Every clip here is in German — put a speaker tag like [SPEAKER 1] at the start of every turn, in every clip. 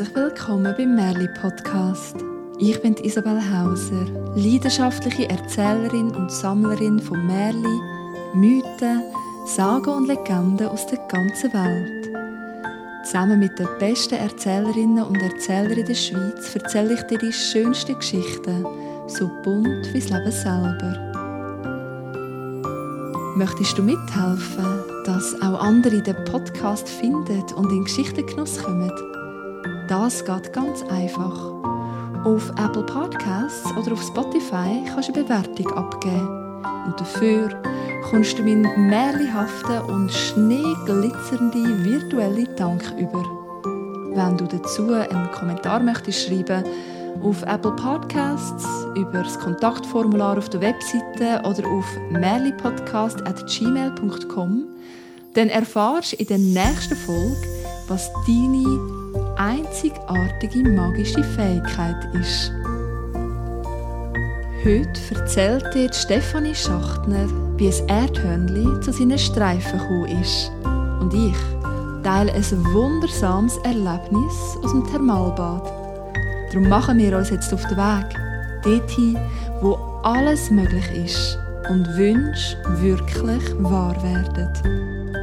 [SPEAKER 1] Herzlich willkommen beim Merli Podcast. Ich bin Isabel Hauser, leidenschaftliche Erzählerin und Sammlerin von Merli, Mythen, Sagen und Legenden aus der ganzen Welt. Zusammen mit den besten Erzählerinnen und Erzählern in der Schweiz erzähle ich dir die schönsten Geschichten, so bunt wie das Leben selber. Möchtest du mithelfen, dass auch andere den Podcast finden und in Geschichtengenuss kommen? Das geht ganz einfach. Auf Apple Podcasts oder auf Spotify kannst du eine Bewertung abgeben. Und dafür kommst du meinen märchenhaften und schneeglitzernden virtuellen Dank über. Wenn du dazu einen Kommentar möchtest schreiben auf Apple Podcasts, über das Kontaktformular auf der Webseite oder auf merlipodcast.gmail.com, dann erfahrst du in der nächsten Folge, was deine einzigartige magische Fähigkeit ist. Heute erzählt dir Stefanie Schachtner, wie ein Erdhörnli zu seinen Streifen gekommen ist. Und ich teile ein wundersames Erlebnis aus dem Thermalbad. Darum machen wir uns jetzt auf den Weg, dorthin, wo alles möglich ist und Wünsche wirklich wahr werden.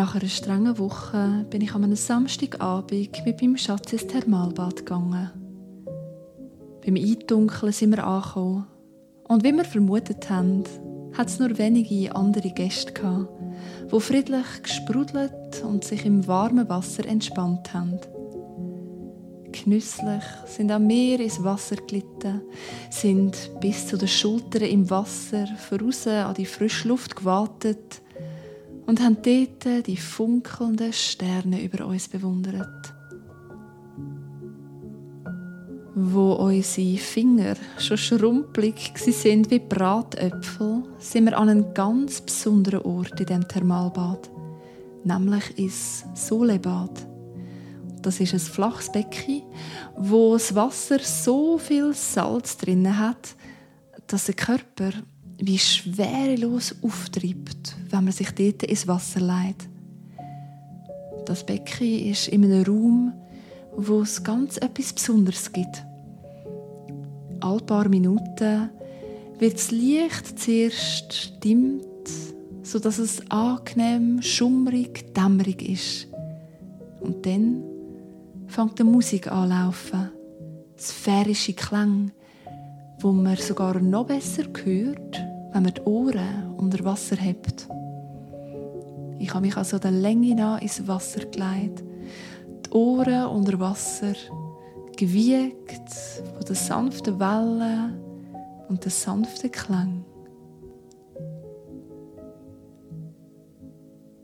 [SPEAKER 1] Nach einer strengen Woche bin ich an einem Samstagabend mit meinem Schatz ins Thermalbad gegangen. Beim Eindunkeln sind wir angekommen. Und wie wir vermutet haben, hat es nur wenige andere Gäste gehabt, die friedlich gesprudelt und sich im warmen Wasser entspannt haben. Genüsslich sind auch wir ins Wasser glitten, sind bis zu den Schultern im Wasser voraus an die frische Luft gewartet und haben dort die funkelnden Sterne über uns bewundert. Wo unsere Finger schon schrumpelig sind wie Bratäpfel, sind wir an einem ganz besonderen Ort in dem Thermalbad, nämlich ins Solebad. Das ist ein flaches Becken, wo das Wasser so viel Salz drin hat, dass der Körper wie schwerelos auftreibt, wenn man sich dort ins Wasser leitet. Das Becken ist in einem Raum, wo es ganz etwas Besonderes gibt. All paar Minuten wird das Licht zuerst dimmt, sodass es angenehm, schummrig, dämmerig ist. Und dann fängt die Musik an laufen, sphärische Klang, wo man sogar noch besser hört, wenn man die Ohren unter Wasser hebt. Ich habe mich also der Länge nach ins Wasser gelegt, die Ohren unter Wasser gewiegt von den sanften Wellen und den sanften Klang.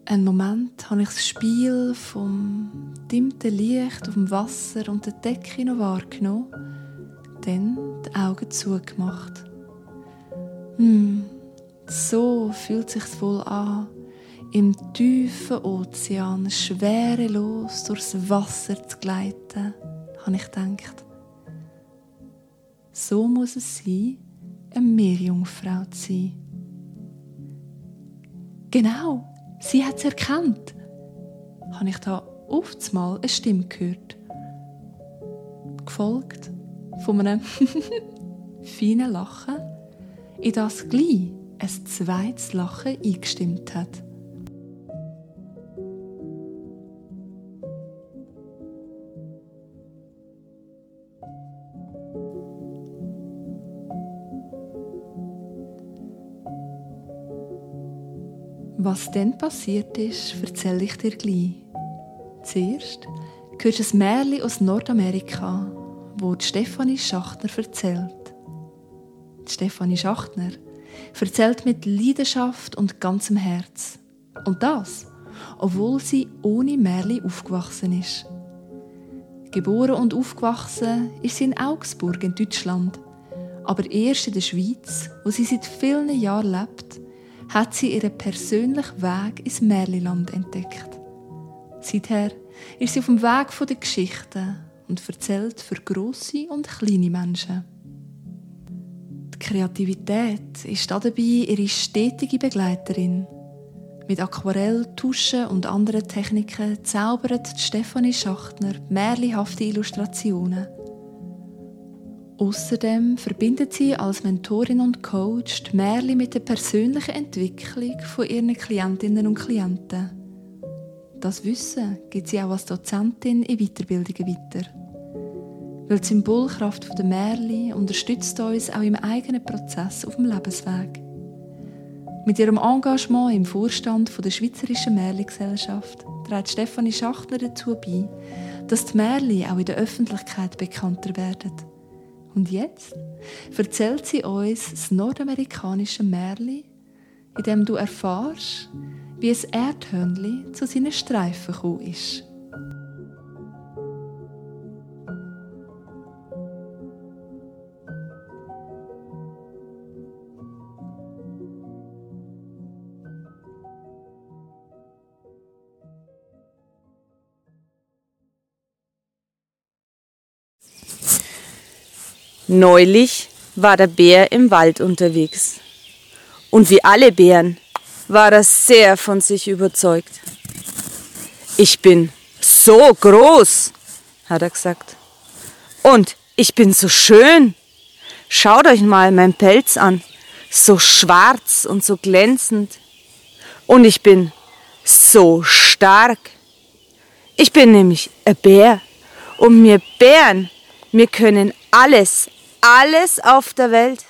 [SPEAKER 1] Einen Moment habe ich das Spiel vom dimmten Licht auf dem Wasser und der Decke noch wahrgenommen, dann die Augen zugemacht. Hm, so fühlt sich's wohl an, im tiefen Ozean schwerelos durchs Wasser zu gleiten, habe ich gedacht. So muss es sein, eine Meerjungfrau zu sein. Genau, sie hat es erkannt. Habe ich da oft mal eine Stimme gehört. Gefolgt von einem feinen Lachen in das gleich ein zweites Lachen eingestimmt hat. Was dann passiert ist, erzähle ich dir gleich. Zuerst hörst du ein Märchen aus Nordamerika, wo Stefanie Schachtner erzählt. Stefanie Schachtner, erzählt mit Leidenschaft und ganzem Herz. Und das, obwohl sie ohne Märli aufgewachsen ist. Geboren und aufgewachsen ist sie in Augsburg in Deutschland. Aber erst in der Schweiz, wo sie seit vielen Jahren lebt, hat sie ihren persönlichen Weg ins Märliland entdeckt. Seither ist sie auf dem Weg der Geschichten und erzählt für grosse und kleine Menschen. Die Kreativität ist dabei ihre stetige Begleiterin. Mit Aquarell, Tuschen und anderen Techniken zaubert Stefanie Schachtner märlihafte Illustrationen. Außerdem verbindet sie als Mentorin und Coach die Märli mit der persönlichen Entwicklung von ihren Klientinnen und Klienten. Das Wissen gibt sie auch als Dozentin in Weiterbildungen weiter. Weil die Symbolkraft der Märli unterstützt uns auch im eigenen Prozess auf dem Lebensweg. Mit ihrem Engagement im Vorstand der Schweizerischen Märli-Gesellschaft trägt Stefanie Schachtner dazu bei, dass die Märli auch in der Öffentlichkeit bekannter werden. Und jetzt erzählt sie uns das nordamerikanische Märli, in dem du erfährst, wie ein Erdhörnli zu seinen Streifen gekommen ist.
[SPEAKER 2] Neulich war der Bär im Wald unterwegs. Und wie alle Bären war er sehr von sich überzeugt. Ich bin so groß, hat er gesagt. Und ich bin so schön. Schaut euch mal mein Pelz an, so schwarz und so glänzend. Und ich bin so stark. Ich bin nämlich ein Bär. Und wir Bären, wir können alles, alles auf der Welt.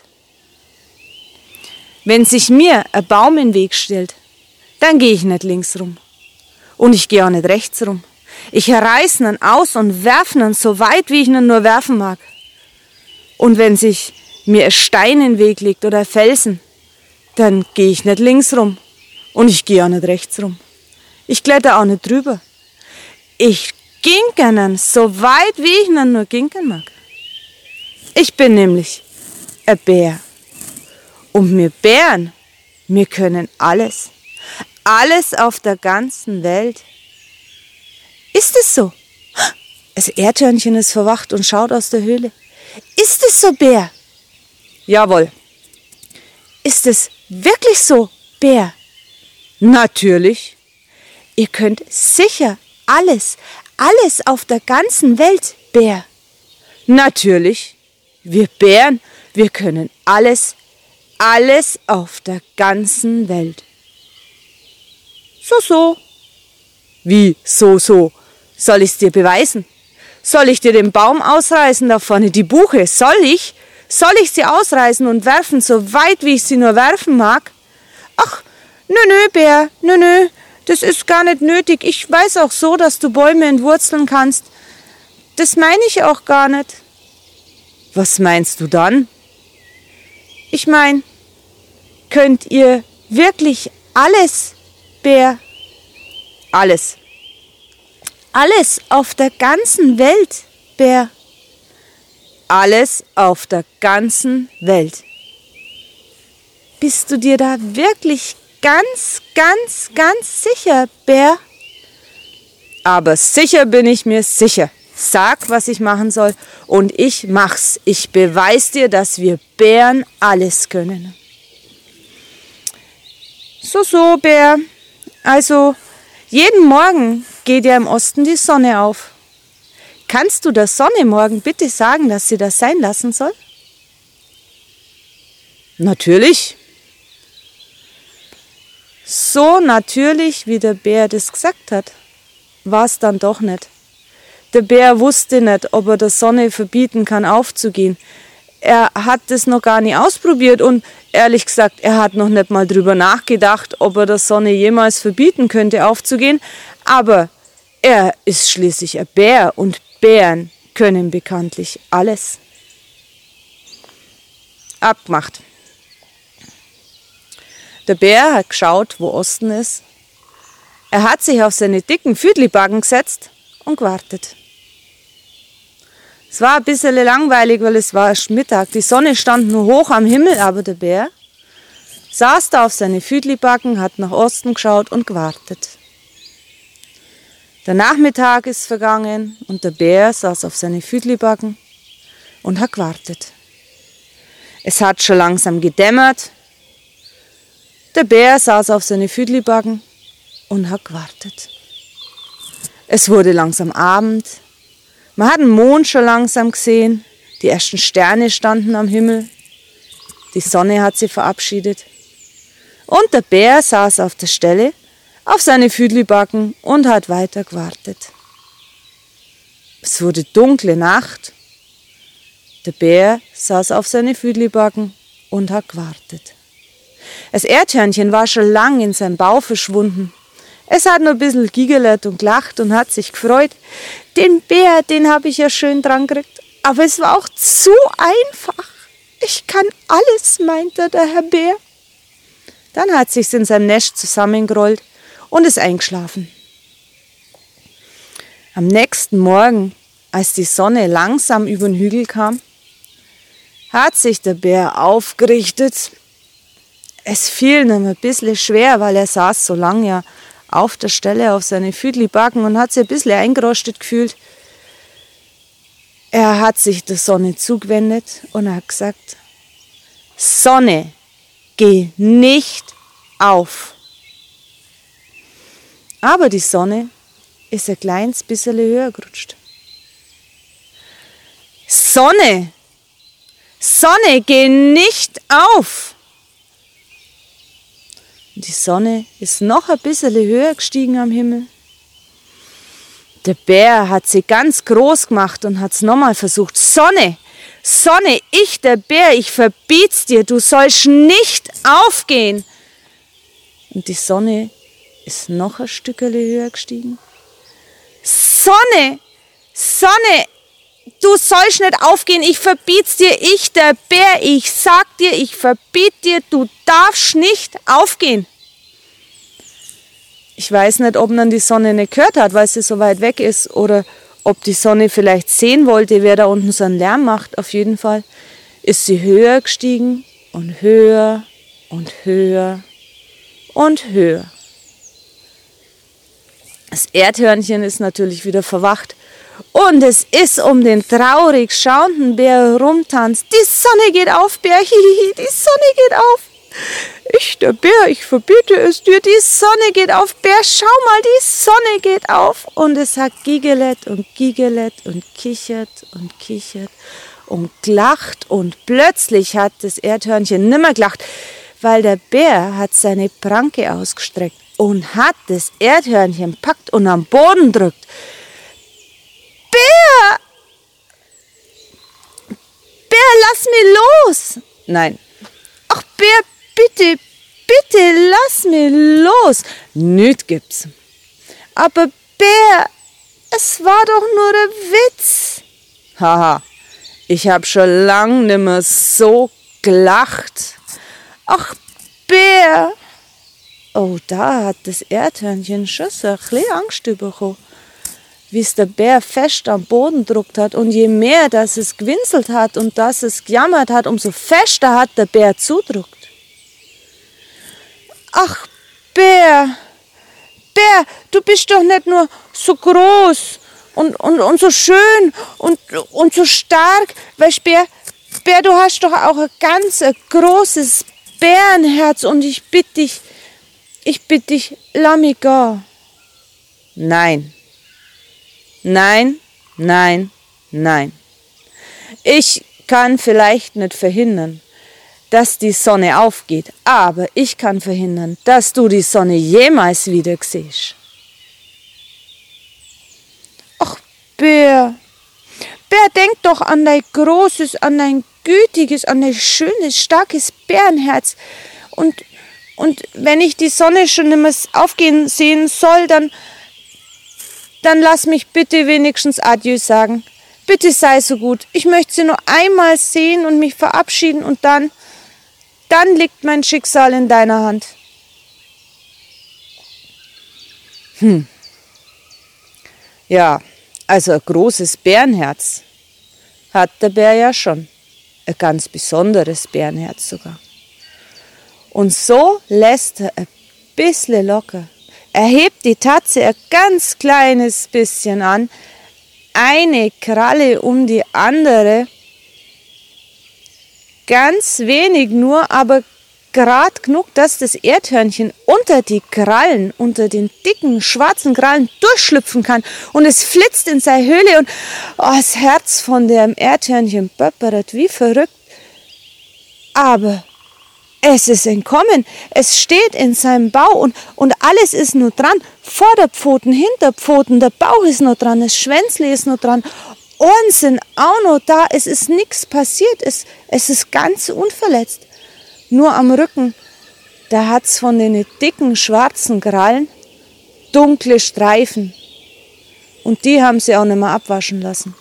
[SPEAKER 2] Wenn sich mir ein Baum in den Weg stellt, dann gehe ich nicht links rum. Und ich gehe auch nicht rechts rum. Ich reiße ihn aus und werfe ihn so weit, wie ich ihn nur werfen mag. Und wenn sich mir ein Stein in den Weg legt oder ein Felsen, dann gehe ich nicht links rum. Und ich gehe auch nicht rechts rum. Ich kletter auch nicht drüber. Ich ginken so weit, wie ich ihn nur ginken mag. Ich bin nämlich ein Bär. Und wir Bären, wir können alles. Alles auf der ganzen Welt. Ist es so? Das Erdhörnchen ist verwacht und schaut aus der Höhle. Ist es so, Bär? Jawohl. Ist es wirklich so, Bär? Natürlich. Ihr könnt sicher alles, alles auf der ganzen Welt, Bär. Natürlich. Wir Bären, wir können alles, alles auf der ganzen Welt. So, so. Wie, so, so? Soll ich's dir beweisen? Soll ich dir den Baum ausreißen da vorne, die Buche? Soll ich? Soll ich sie ausreißen und werfen, so weit wie ich sie nur werfen mag? Ach, nö, nö, Bär, nö, nö, das ist gar nicht nötig. Ich weiß auch so, dass du Bäume entwurzeln kannst. Das meine ich auch gar nicht. Was meinst du dann? Ich mein, könnt ihr wirklich alles, Bär? Alles. Alles auf der ganzen Welt, Bär. Alles auf der ganzen Welt. Bist du dir da wirklich ganz, ganz, ganz sicher, Bär? Aber sicher bin ich mir sicher. Sag, was ich machen soll und ich mach's. Ich beweis dir, dass wir Bären alles können. So, so, Bär. Also, jeden Morgen geht ja im Osten die Sonne auf. Kannst du der Sonne morgen bitte sagen, dass sie das sein lassen soll? Natürlich. So natürlich, wie der Bär das gesagt hat, war es dann doch nicht. Der Bär wusste nicht, ob er der Sonne verbieten kann, aufzugehen. Er hat das noch gar nicht ausprobiert und ehrlich gesagt, er hat noch nicht mal drüber nachgedacht, ob er der Sonne jemals verbieten könnte, aufzugehen. Aber er ist schließlich ein Bär und Bären können bekanntlich alles. Abgemacht. Der Bär hat geschaut, wo Osten ist. Er hat sich auf seine dicken Füdlibacken gesetzt und gewartet. Es war ein bisschen langweilig, weil es war erst Mittag. Die Sonne stand nur hoch am Himmel, aber der Bär saß da auf seine Füdlibacken, hat nach Osten geschaut und gewartet. Der Nachmittag ist vergangen und der Bär saß auf seine Füdlibacken und hat gewartet. Es hat schon langsam gedämmert. Der Bär saß auf seine Füdlibacken und hat gewartet. Es wurde langsam Abend. Man hat den Mond schon langsam gesehen. Die ersten Sterne standen am Himmel. Die Sonne hat sie verabschiedet. Und der Bär saß auf der Stelle, auf seine Füdlibacken und hat weiter gewartet. Es wurde dunkle Nacht. Der Bär saß auf seine Füdlibacken und hat gewartet. Das Erdhörnchen war schon lang in seinem Bau verschwunden. Es hat nur ein bisschen gigelert und gelacht und hat sich gefreut. Den Bär, den habe ich ja schön dran gekriegt. Aber es war auch zu einfach. Ich kann alles, meinte der Herr Bär. Dann hat sich's in seinem Nest zusammengerollt und ist eingeschlafen. Am nächsten Morgen, als die Sonne langsam über den Hügel kam, hat sich der Bär aufgerichtet. Es fiel ihm ein bisschen schwer, weil er saß so lange ja auf der Stelle auf seine Füdli-Backen und hat sich ein bisschen eingerostet gefühlt. Er hat sich der Sonne zugewendet und hat gesagt, Sonne, geh nicht auf. Aber die Sonne ist ein kleines bisschen höher gerutscht. Sonne, Sonne, geh nicht auf. Die Sonne ist noch ein bisschen höher gestiegen am Himmel. Der Bär hat sie ganz groß gemacht und hat es nochmal versucht. Sonne, Sonne, ich der Bär, ich verbiet's dir, du sollst nicht aufgehen. Und die Sonne ist noch ein Stück höher gestiegen. Sonne, Sonne, du sollst nicht aufgehen, ich verbiet's dir, ich der Bär, ich sag dir, ich verbiet dir, du darfst nicht aufgehen. Ich weiß nicht, ob man die Sonne nicht gehört hat, weil sie so weit weg ist, oder ob die Sonne vielleicht sehen wollte, wer da unten so einen Lärm macht. Auf jeden Fall ist sie höher gestiegen und höher und höher und höher. Das Erdhörnchen ist natürlich wieder verwacht und es ist um den traurig schauenden Bär herumtanzt. Die Sonne geht auf, Bär, hihihi, die Sonne geht auf. Ich, der Bär, ich verbiete es dir, die Sonne geht auf, Bär, schau mal, die Sonne geht auf. Und es hat gigelet und gigelet und kichert und kichert und gelacht und plötzlich hat das Erdhörnchen nimmer gelacht, weil der Bär hat seine Pranke ausgestreckt und hat das Erdhörnchen packt und am Boden drückt. Bär! Bär, lass mich los! Nein. Ach, Bär, bitte, bitte, lass mich los! Nüt gibt's. Aber Bär, es war doch nur ein Witz. Haha, ich hab schon lang nimmer so gelacht. Ach, Bär! Oh, da hat das Erdhörnchen schon so ein bisschen Angst bekommen wie es der Bär fest am Boden druckt hat. Und je mehr, dass es gewinselt hat und dass es gejammert hat, umso fester hat der Bär zudruckt. Ach, Bär, Bär, du bist doch nicht nur so groß und, und, und so schön und, und so stark. Weißt Bär, Bär, du hast doch auch ein ganz ein großes Bärenherz und ich bitte dich, ich bitte dich, lass mich gehen. Nein, Nein, nein, nein. Ich kann vielleicht nicht verhindern, dass die Sonne aufgeht, aber ich kann verhindern, dass du die Sonne jemals wieder siehst. Ach, Bär, Bär, denk doch an dein großes, an dein gütiges, an dein schönes, starkes Bärenherz. Und, und wenn ich die Sonne schon immer aufgehen sehen soll, dann, dann lass mich bitte wenigstens Adieu sagen. Bitte sei so gut. Ich möchte sie nur einmal sehen und mich verabschieden und dann, dann liegt mein Schicksal in deiner Hand. Hm. Ja, also ein großes Bärenherz. hat der Bär ja schon. Ein ganz besonderes Bärenherz sogar. Und so lässt er ein bisschen locker. Er hebt die Tatze ein ganz kleines bisschen an, eine Kralle um die andere, ganz wenig nur, aber gerade genug, dass das Erdhörnchen unter die Krallen, unter den dicken schwarzen Krallen durchschlüpfen kann und es flitzt in seine Höhle und oh, das Herz von dem Erdhörnchen pöppert wie verrückt. Aber es ist entkommen. Es steht in seinem Bau und, und alles ist nur dran. Vorderpfoten, Hinterpfoten, der Bauch ist noch dran, das Schwänzle ist noch dran. Ohren sind auch noch da. Es ist nichts passiert. Es, es ist ganz unverletzt. Nur am Rücken, da hat's von den dicken schwarzen Krallen dunkle Streifen. Und die haben sie auch nicht mehr abwaschen lassen.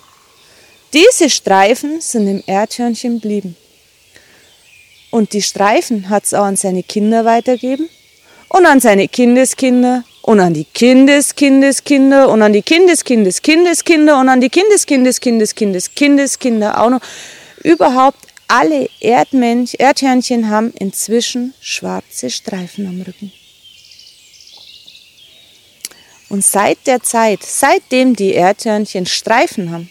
[SPEAKER 2] Diese Streifen sind im Erdhörnchen blieben. Und die Streifen hat's auch an seine Kinder weitergeben und an seine Kindeskinder und an die Kindeskindeskinder und an die Kindeskindeskindskinder und an die Kindeskindeskindeskindskinder auch noch. Überhaupt alle Erdmensch, Erdhörnchen haben inzwischen schwarze Streifen am Rücken. Und seit der Zeit, seitdem die Erdhörnchen Streifen haben,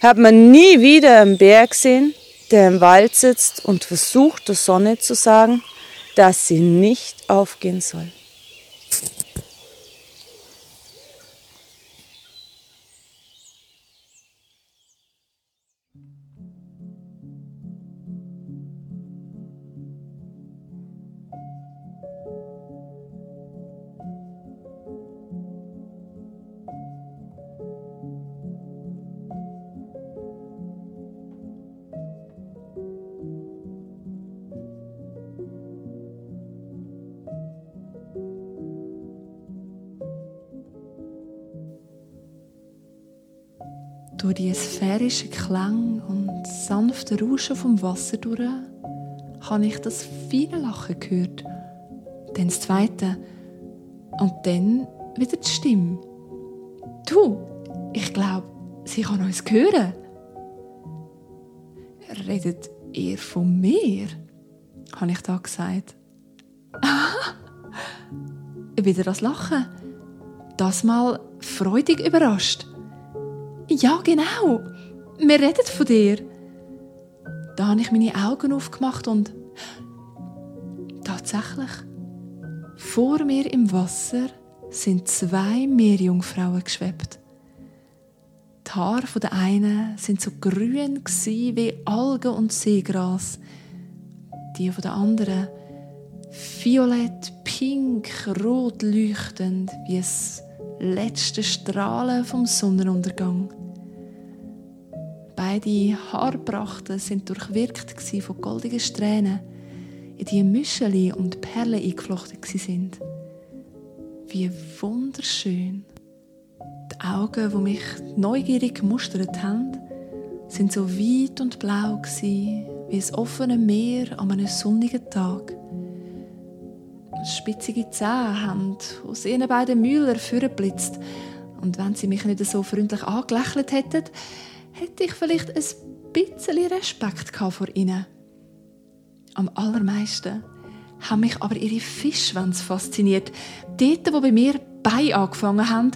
[SPEAKER 2] hat man nie wieder einen Bär gesehen, der im Wald sitzt und versucht, der Sonne zu sagen, dass sie nicht aufgehen soll.
[SPEAKER 1] Durch die sphärischen Klänge und sanfte Rauschen vom Wasser durch habe ich das feine Lachen gehört. Dann das zweite. Und dann wieder die Stimme. Du, ich glaube, sie kann uns hören. Redet ihr von mir? habe ich da gesagt. wieder das Lachen. Das mal freudig überrascht. Ja, genau. Wir reden von dir. Da habe ich meine Augen aufgemacht und tatsächlich, vor mir im Wasser sind zwei Meerjungfrauen geschwebt. Die Haare der einen sind so grün wie Algen und Seegras. Die von der anderen violett, pink, rot leuchtend wie es letzte Strahlen vom Sonnenuntergang. Beide Haarprachten sind durchwirkt von goldigen Strähnen, in die Müscheli und Perlen eingeflochten sind. Wie wunderschön. Die Augen, die mich neugierig gemustert haben, sind so weit und blau wie das offene Meer an einem sonnigen Tag spitzige Zähne haben, aus ihren beiden Mühler vorgeblitzt. Und wenn sie mich nicht so freundlich angelächelt hätten, hätte ich vielleicht ein bisschen Respekt vor ihnen. Am allermeisten haben mich aber ihre Fischschwänze fasziniert. Dort, wo bei mir Beine angefangen haben,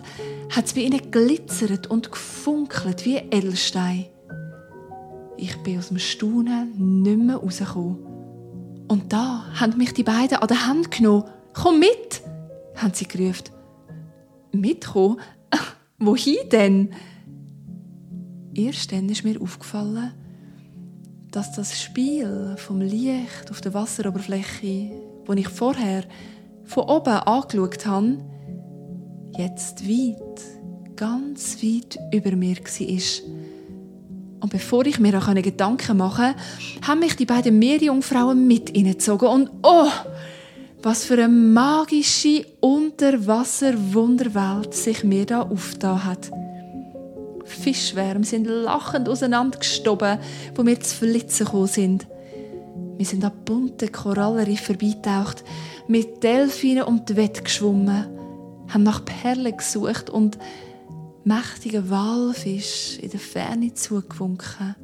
[SPEAKER 1] hat es bei ihnen glitzert und gefunkelt wie Edelstein. Ich bin aus dem Staunen nicht mehr rausgekommen. Und da haben mich die beiden an der Hand genommen. Komm mit, haben sie gerufen. Mitkommen? Wohin denn? Erst dann ist mir aufgefallen, dass das Spiel vom Licht auf der Wasseroberfläche, das ich vorher von oben angeschaut habe, jetzt weit, ganz weit über mir war. Und bevor ich mir auch Gedanken machen konnte, haben mich die beiden Meerjungfrauen mit hineingezogen. Und oh, was für eine magische Unterwasser-Wunderwelt sich mir da aufgetan hat. Fischwärme sind lachend auseinandergestoben, wo wir zu Flitzen gekommen sind. Wir sind an bunten Korallenriff vorbeigetaucht, mit Delfinen um die Wette geschwommen, haben nach Perlen gesucht und mächtigen Walfisch in der Ferne zugewunken.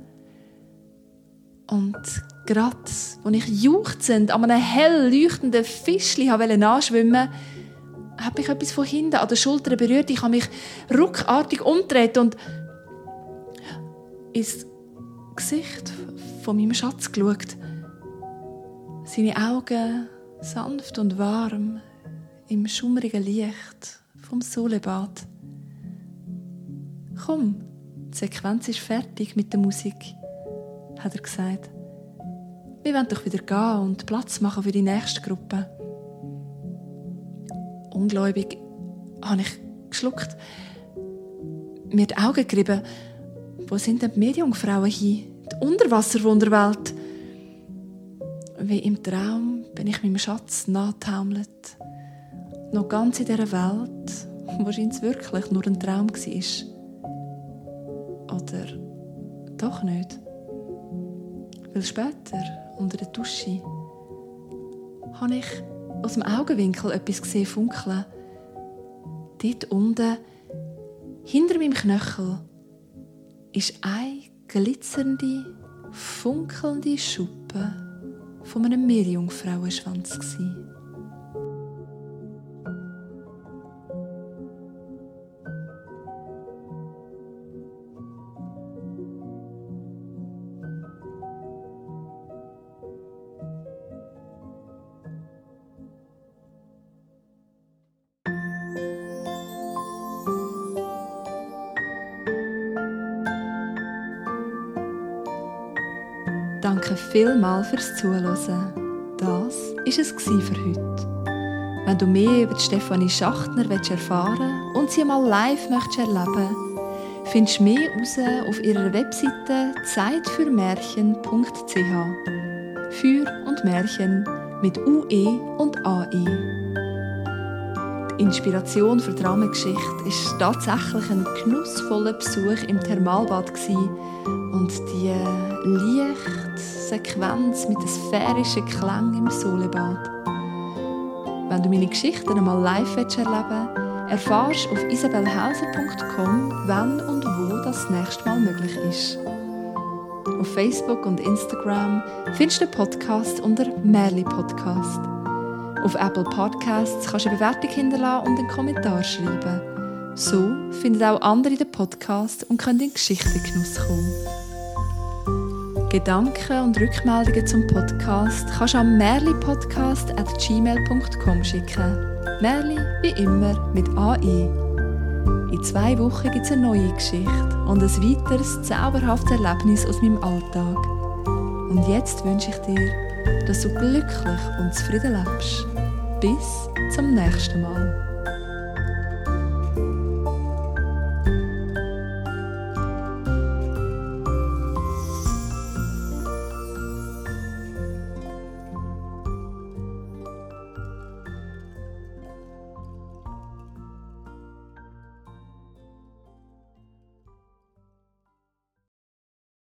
[SPEAKER 1] Und gerade, als ich juchzend an einem hell leuchtenden Fischli anschwimmen wollte, hat mich etwas von hinten an der Schulter berührt. Ich habe mich ruckartig umgedreht und ins Gesicht von meinem Schatz geschaut. Seine Augen sanft und warm im schummrigen Licht vom Solebad. Komm, die Sequenz ist fertig mit der Musik, hat er gesagt. Wir wollen doch wieder gehen und Platz machen für die nächste Gruppe. Ungläubig habe ich geschluckt, mir die Augen gerieben. Wo sind denn die Meerjungfrauen hin? Die Unterwasserwunderwelt. Wie im Traum bin ich meinem Schatz nachgetaumelt. Noch ganz in dieser Welt, wo es wirklich nur ein Traum war. Oder doch nicht? Weil später, unter der Dusche, habe ich aus dem Augenwinkel etwas gesehen funkeln. Dort unten, hinter meinem Knöchel, ist eine glitzernde, funkelnde Schuppe von einem Meerjungfrauenschwanz. Gewesen. Vielmals fürs Zuhören. Das war es für heute. Wenn du mehr über Stefanie Schachtner erfahren und sie mal live möchtest erleben findest du mehr heraus auf ihrer Webseite zeitfürmärchen.ch. Für und Märchen mit UE und AE. Die Inspiration für die Rahmengeschichte war tatsächlich ein genussvoller Besuch im Thermalbad und die Lichtsequenz mit den sphärischen Klang im Solebad. Wenn du meine Geschichten einmal live erleben willst, du auf isabelhauser.com, wann und wo das nächste Mal möglich ist. Auf Facebook und Instagram findest du den Podcast unter Merli Podcast. Auf Apple Podcasts kannst du eine Bewertung hinterlassen und einen Kommentar schreiben. So finden auch andere den Podcast und können in Geschichtengenuss kommen. Gedanken und Rückmeldungen zum Podcast kannst du am merlipodcast.gmail.com schicken. Merli wie immer mit AI. In zwei Wochen gibt es eine neue Geschichte und ein weiteres zauberhaftes Erlebnis aus meinem Alltag. Und jetzt wünsche ich dir, dass du glücklich und zufrieden lebst. Bis zum nächsten Mal.